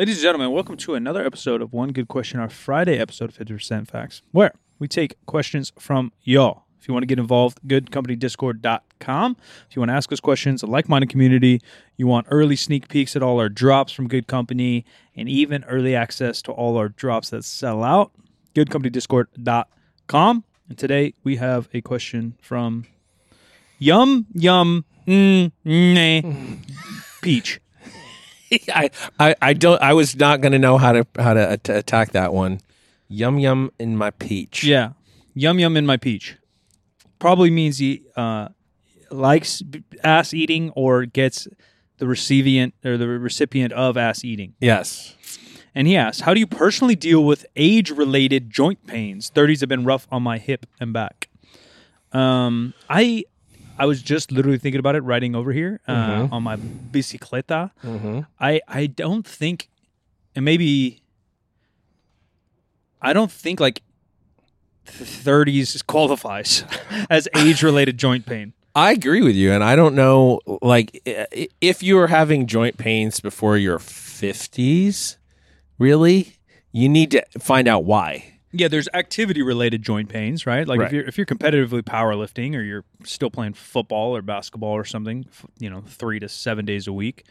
Ladies and gentlemen, welcome to another episode of One Good Question, our Friday episode of 50% Facts, where we take questions from y'all. If you want to get involved, goodcompany.discord.com. If you want to ask us questions, a like minded community, you want early sneak peeks at all our drops from Good Company, and even early access to all our drops that sell out, goodcompany.discord.com. And today we have a question from Yum Yum mm, Peach. I, I, I don't. I was not going to know how to how to at- attack that one. Yum yum in my peach. Yeah, yum yum in my peach. Probably means he uh, likes ass eating or gets the recipient or the recipient of ass eating. Yes. And he asks, "How do you personally deal with age-related joint pains? 30s have been rough on my hip and back." Um, I I was just literally thinking about it riding over here uh, on my bicicleta. Mm-hmm. I I don't think, and maybe I don't think like thirties qualifies as age related joint pain. I agree with you, and I don't know. Like, if you are having joint pains before your fifties, really, you need to find out why. Yeah, there's activity related joint pains, right? Like if you're if you're competitively powerlifting or you're still playing football or basketball or something, you know, three to seven days a week,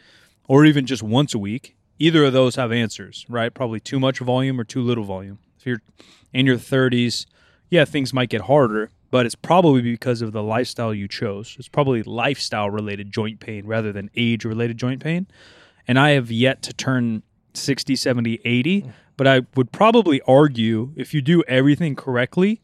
or even just once a week. Either of those have answers, right? Probably too much volume or too little volume. If you're in your 30s, yeah, things might get harder, but it's probably because of the lifestyle you chose. It's probably lifestyle related joint pain rather than age related joint pain. And I have yet to turn 60, 70, 80, mm. but I would probably argue if you do everything correctly,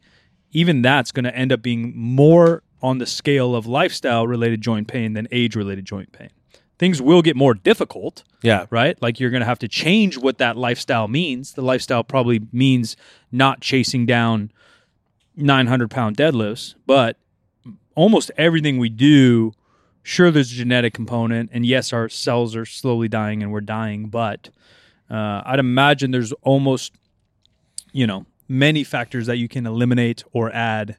even that's going to end up being more on the scale of lifestyle related joint pain than age related joint pain. Things will get more difficult, Yeah. right? Like you're going to have to change what that lifestyle means. The lifestyle probably means not chasing down 900 pound deadlifts, but almost everything we do, sure, there's a genetic component. And yes, our cells are slowly dying and we're dying, but uh, I'd imagine there's almost, you know, many factors that you can eliminate or add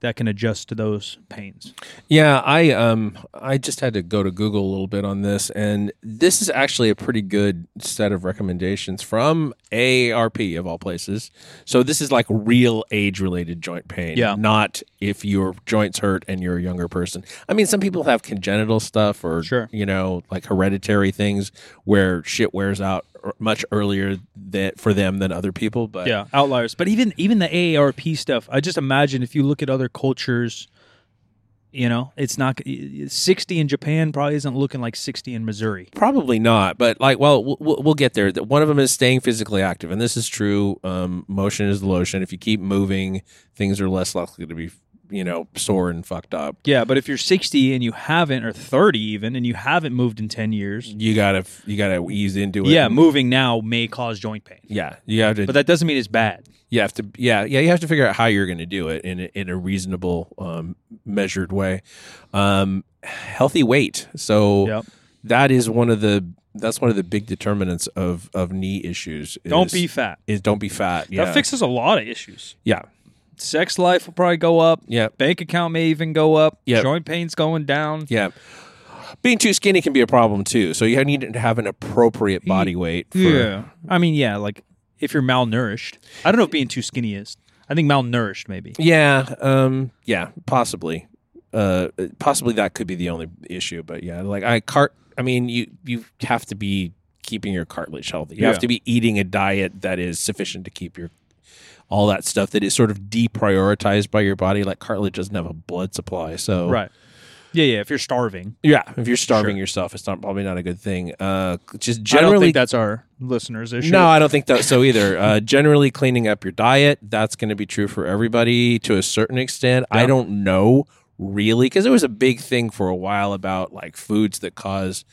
that can adjust to those pains. Yeah, I um I just had to go to Google a little bit on this and this is actually a pretty good set of recommendations from AARP of all places. So this is like real age related joint pain, Yeah. not if your joints hurt and you're a younger person. I mean, some people have congenital stuff or Sure. you know, like hereditary things where shit wears out much earlier that for them than other people, but yeah outliers but even even the aarp stuff i just imagine if you look at other cultures you know it's not 60 in japan probably isn't looking like 60 in missouri Probably not, but like, well, we'll, we'll we'll get there. One of them is staying physically active, and this is true. Um, motion is the lotion. If you keep moving, things are less likely to be, you know, sore and fucked up. yeah but if you're 60 and you haven't or 30 even and you haven't moved in 10 years You gotta, you gotta ease into it. yeah moving now may cause joint pain yeah. You have to, but that doesn't mean it's bad you have to, yeah, yeah. You have to figure out how you're going to do it in a, in a reasonable, um, measured way. Um, healthy weight. So Yep. that is one of the that's one of the big determinants of of knee issues. Is, don't be fat is don't be fat. Yeah, that fixes a lot of issues yeah, sex life will probably go up yeah. bank account may even go up Yep. joint pain's going down Yeah. Being too skinny can be a problem too. So you need to have an appropriate body weight. For, Yeah. I mean, yeah, like if you're malnourished. I don't know if being too skinny is. I think malnourished maybe. Yeah. Um. Yeah. Possibly. Uh. Possibly that could be the only issue. But yeah, like I cart. I mean, you you have to be keeping your cartilage healthy. You Yeah. have to be eating a diet that is sufficient to keep your all that stuff that is sort of deprioritized by your body. Like cartilage doesn't have a blood supply, so Right. Yeah, yeah, if you're starving. Yeah, if you're starving Sure. yourself, it's not probably not a good thing. Uh, just I don't generally think that's our listeners' issue. No, I don't think that so either. Uh, generally, cleaning up your diet that's going to be true for everybody to a certain extent. I don't know really because it was a big thing for a while about like foods that cause,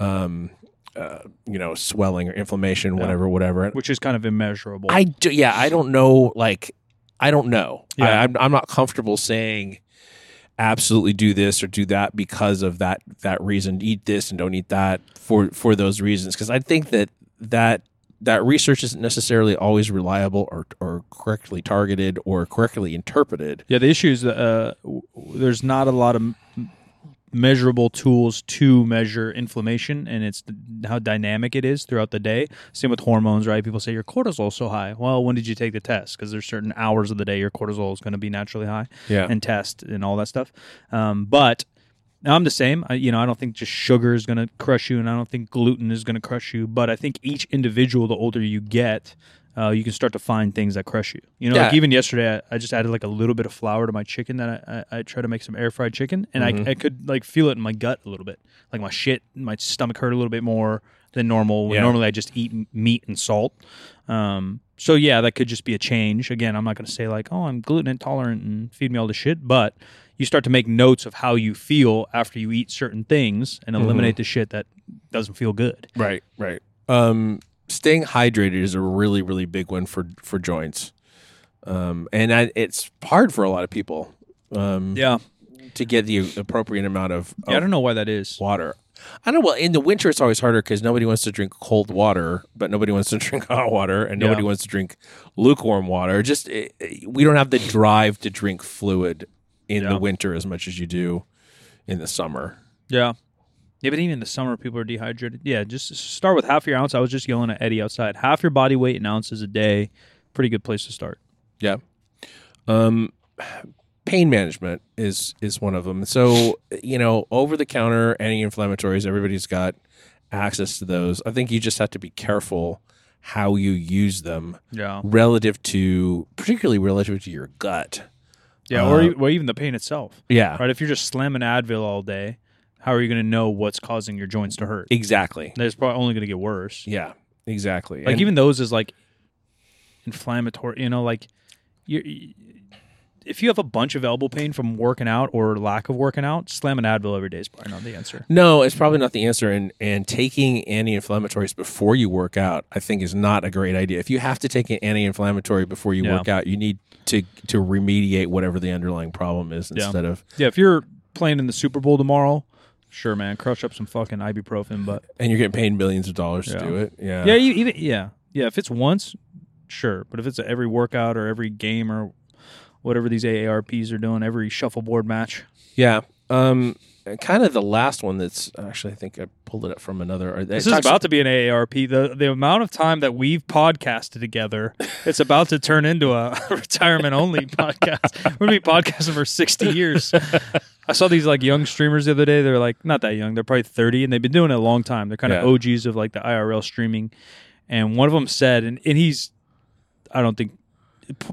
um, uh, you know, swelling or inflammation, Yeah. whatever, whatever. which is kind of immeasurable. I do, yeah, I don't know. Like, I don't know. Yeah. I, I'm I'm not comfortable saying absolutely do this or do that because of that that reason. Eat this and don't eat that for for those reasons. Because I think that that that research isn't necessarily always reliable or or correctly targeted or correctly interpreted. yeah, the issue is uh, w- there's not a lot of measurable tools to measure inflammation and it's how dynamic it is throughout the day. Same with hormones, right? People say your cortisol is so high. Well, when did you take the test? Because there's certain hours of the day your cortisol is going to be naturally high Yeah. and test and all that stuff. Um, but now I'm the same. I, you know, I don't think just sugar is going to crush you, and I don't think gluten is going to crush you. But I think each individual, the older you get, uh, you can start to find things that crush you. You know, like even yesterday, I, I just added like a little bit of flour to my chicken that I, I, I try to make some air fried chicken, and Mhm. I, I could like feel it in my gut a little bit. Like my shit, my stomach hurt a little bit more than normal. Yeah. Normally, I just eat meat and salt. Um, so yeah, that could just be a change. Again, I'm not going to say like, oh, I'm gluten intolerant and feed me all the shit, but you start to make notes of how you feel after you eat certain things and Mm-hmm. eliminate the shit that doesn't feel good. Right, right. Um, staying hydrated is a really, really big one for for joints, um, and I, it's hard for a lot of people um, Yeah. to get the appropriate amount of, yeah I don't know why that is. water. I don't know. Well, in the winter, it's always harder because nobody wants to drink cold water, but nobody wants to drink hot water, and nobody Yeah. wants to drink lukewarm water. Just eh, eh, we don't have the drive to drink fluid in Yeah. the winter as much as you do in the summer. Yeah. Yeah, but even in the summer, people are dehydrated. Yeah, just start with half your ounce. I was just yelling at Eddie outside. Half your body weight in ounces a day. Pretty good place to start. Yeah. Um, pain management is is one of them. So you know, over the counter anti-inflammatories, everybody's got access to those. I think you just have to be careful how you use them Yeah. relative to, particularly relative to your gut. Yeah, or, Uh, or even the pain itself. Yeah. Right? If you're just slamming Advil all day, how are you going to know what's causing your joints to hurt? Exactly. It's probably only going to get worse. Yeah. Exactly. Like And- even those is like inflammatory. You know, like you. If you have a bunch of elbow pain from working out or lack of working out, slam an Advil every day is probably not the answer. No, it's probably not the answer. And and taking anti-inflammatories before you work out, I think, is not a great idea. If you have to take an anti-inflammatory before you Yeah. work out, you need to to remediate whatever the underlying problem is Yeah. instead of Yeah, if you're playing in the Super Bowl tomorrow, sure, man, crush up some fucking ibuprofen. But and you're getting paid millions of dollars Yeah. to do it. Yeah. yeah, you, even yeah, yeah. If it's once, sure. But if it's every workout or every game or whatever these AARPs are doing, every shuffleboard match, Yeah. Um, kind of the last one that's actually, I think I pulled it up from another. it this is about to be an AARP. The the amount of time that we've podcasted together, it's about to turn into a retirement only podcast. We're gonna be podcasting for sixty years. I saw these like young streamers the other day. They're like not that young. They're probably thirty, and they've been doing it a long time. They're kind of OGs of like the IRL streaming. And one of them said, and, and he's, I don't think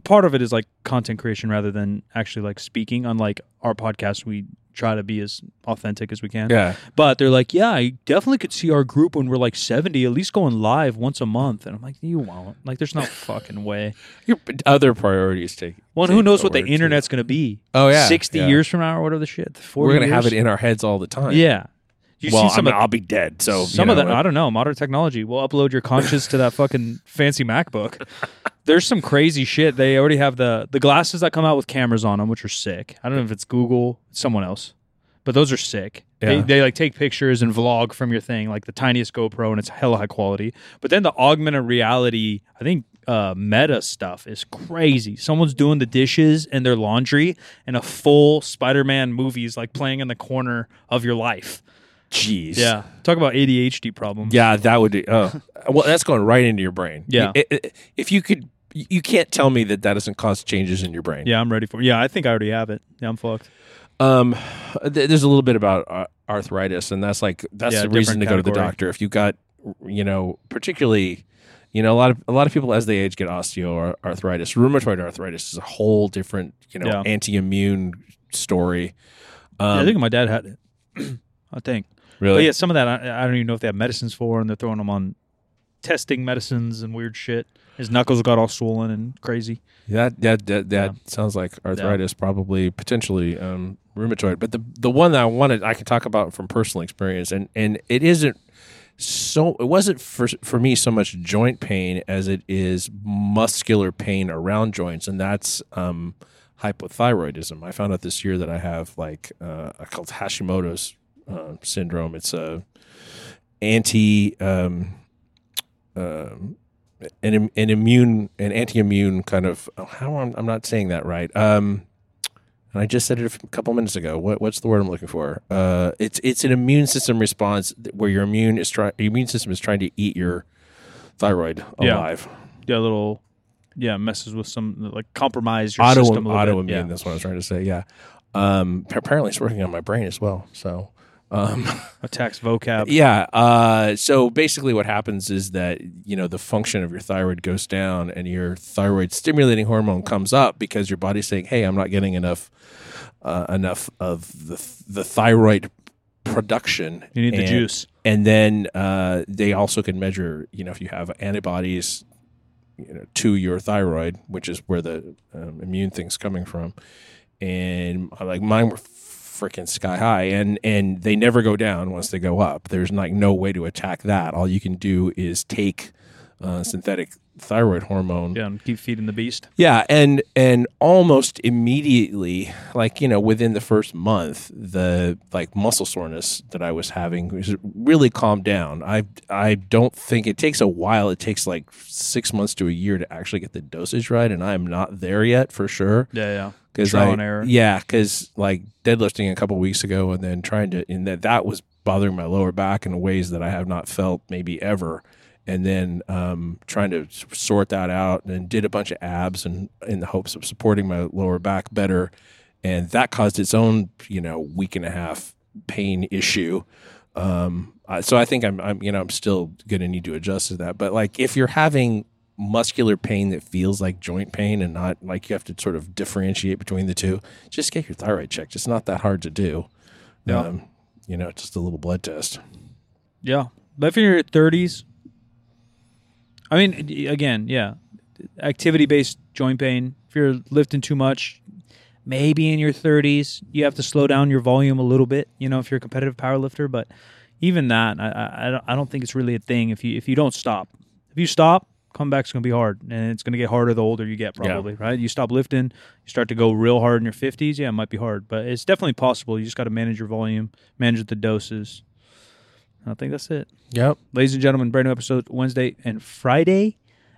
part of it is like content creation rather than actually like speaking. Unlike our podcast, we try to be as authentic as we can. Yeah. But they're like, yeah, I definitely could see our group when we're like 70, at least going live once a month. And I'm like, you won't. Like, there's no fucking way. Your other priorities take. Well, take who knows what the internet's going to be? Oh, yeah. 60 yeah. years from now or whatever the shit. 40 We're going to have it in our heads all the time. Yeah. You well, see some I'm- of I'll be dead. So some you of know, that, I don't know, modern technology. We'll upload your conscious to that fucking fancy MacBook. There's some crazy shit. They already have the the glasses that come out with cameras on them, which are sick. I don't know if it's Google, it's someone else, but those are sick. They, they like take pictures and vlog from your thing, like the tiniest GoPro, and it's hella high quality. But then the augmented reality, I think uh, meta stuff is crazy. Someone's doing the dishes and their laundry, and a full Spider-Man movie is like playing in the corner of your life. Jeez. Yeah, talk about ADHD problems. Yeah, that would. Oh, well, that's going right into your brain. Yeah. If you could, you can't tell me that that doesn't cause changes in your brain. Yeah, I'm ready for. Yeah, I think I already have it. Yeah, I'm fucked. Um, th- there's a little bit about uh, arthritis, and that's like that's Yeah, the reason to different go to the doctor. If you got, you know, particularly, you know, a lot of a lot of people as they age get osteoarthritis. Rheumatoid arthritis is a whole different, you know, Yeah. anti-immune story. Um, yeah, I think my dad had it. I think. Really, But yeah, some of that I, I don't even know if they have medicines for, and they're throwing them on testing medicines and weird shit. His knuckles got all swollen and crazy. That that that, that Yeah. sounds like arthritis, probably potentially um, rheumatoid. But the the one that I wanted, I can talk about from personal experience, and and it isn't so. It wasn't for for me so much joint pain as it is muscular pain around joints, and that's um, hypothyroidism. I found out this year that I have like uh, I call Hashimoto's uh, syndrome. It's a anti. Um, um, an, an immune an anti-immune kind of oh, how I'm, I'm not saying that right um and I just said it a couple minutes ago. What, what's the word I'm looking for? Uh, it's it's an immune system response where your immune is trying your immune system is trying to eat your thyroid Yeah. alive. Yeah, a little. Yeah, messes with some like compromise your Auto system a little autoimmune. bit. Yeah. That's what I was trying to say. Yeah. Um, apparently, it's working on my brain as well. So. Um, Attacks vocab. Yeah. Uh, so basically, what happens is that you know the function of your thyroid goes down, and your thyroid stimulating hormone comes up because your body's saying, "Hey, I'm not getting enough uh, enough of the the thyroid production. You need the And- juice. And then uh, they also can measure, you know, if you have antibodies, you know, to your thyroid, which is where the um, immune thing's coming from. And uh, like mine were freaking sky high, and and they never go down once they go up. There's like no way to attack that. All you can do is take uh, synthetic thyroid hormone Yeah, and keep feeding the beast. yeah, and and almost immediately, like you know, within the first month, the like muscle soreness that I was having really calmed down. I I don't think it takes a while. It takes like six months to a year to actually get the dosage right, and I'm not there yet for sure. Yeah, yeah. Because Trial I, and error. yeah, because like deadlifting a couple weeks ago, and then trying to, and that that was bothering my lower back in ways that I have not felt maybe ever. And then um, trying to sort that out, and did a bunch of abs, and in the hopes of supporting my lower back better, and that caused its own, you know, week and a half pain issue. Um, so I think I'm, I'm, you know, I'm still going to need to adjust to that. But like, if you're having muscular pain that feels like joint pain and not like you have to sort of differentiate between the two, just get your thyroid checked. It's not that hard to do. Yeah. Um, you know, just a little blood test. Yeah. But if you're in your 30s, I mean, again, yeah, activity based joint pain. If you're lifting too much, maybe in your 30s, you have to slow down your volume a little bit, you know, if you're a competitive power lifter. But even that, I, I, I don't- I don't think it's really a thing if you, if you don't stop. If you stop, comeback's going to be hard. And it's going to get harder the older you get, Yeah. probably, right? You stop lifting, you start to go real hard in your 50s. Yeah, it might be hard, but it's definitely possible. You just got to manage your volume, manage the doses. I think that's it. Yep. Ladies and gentlemen, brand new episode Wednesday and Friday,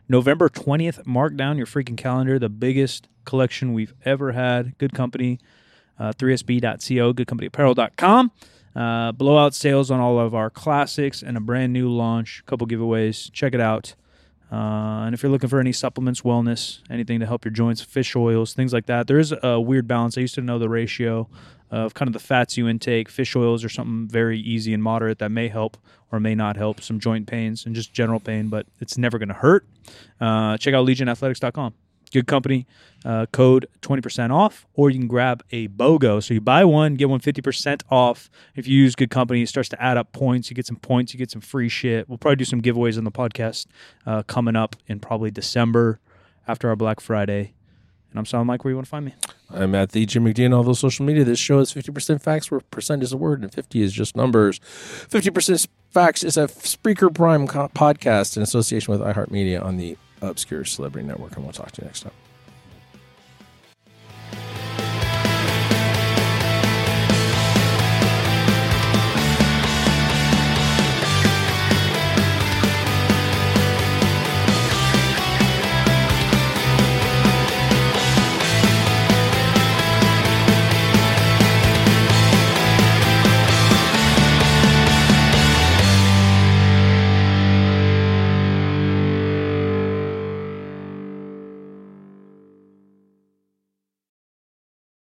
November 20th. Mark down your freaking calendar. The biggest collection we've ever had. Good company, uh, 3sb.co, goodcompanyapparel.com. Uh, blowout sales on all of our classics and a brand new launch. couple giveaways. Check it out. Uh, and if you're looking for any supplements, wellness, anything to help your joints, fish oils, things like that, there is a weird balance. I used to know the ratio of kind of the fats you intake. Fish oils are something very easy and moderate that may help or may not help some joint pains and just general pain, but it's never going to hurt. Uh, check out legionathletics.com. Good company. Uh, code 20% off, or you can grab a BOGO. So you buy one, get one 50% off. If you use good company, it starts to add up points. You get some points, you get some free shit. We'll probably do some giveaways on the podcast uh, coming up in probably December after our Black Friday. And I'm Silent Mike, where you want to find me. I'm at the Jim McD on all those social media. This show is 50% facts where percent is a word and 50 is just numbers. 50% facts is a Spreaker Prime podcast in association with iHeartMedia on the Obscure Celebrity Network. And we'll talk to you next time.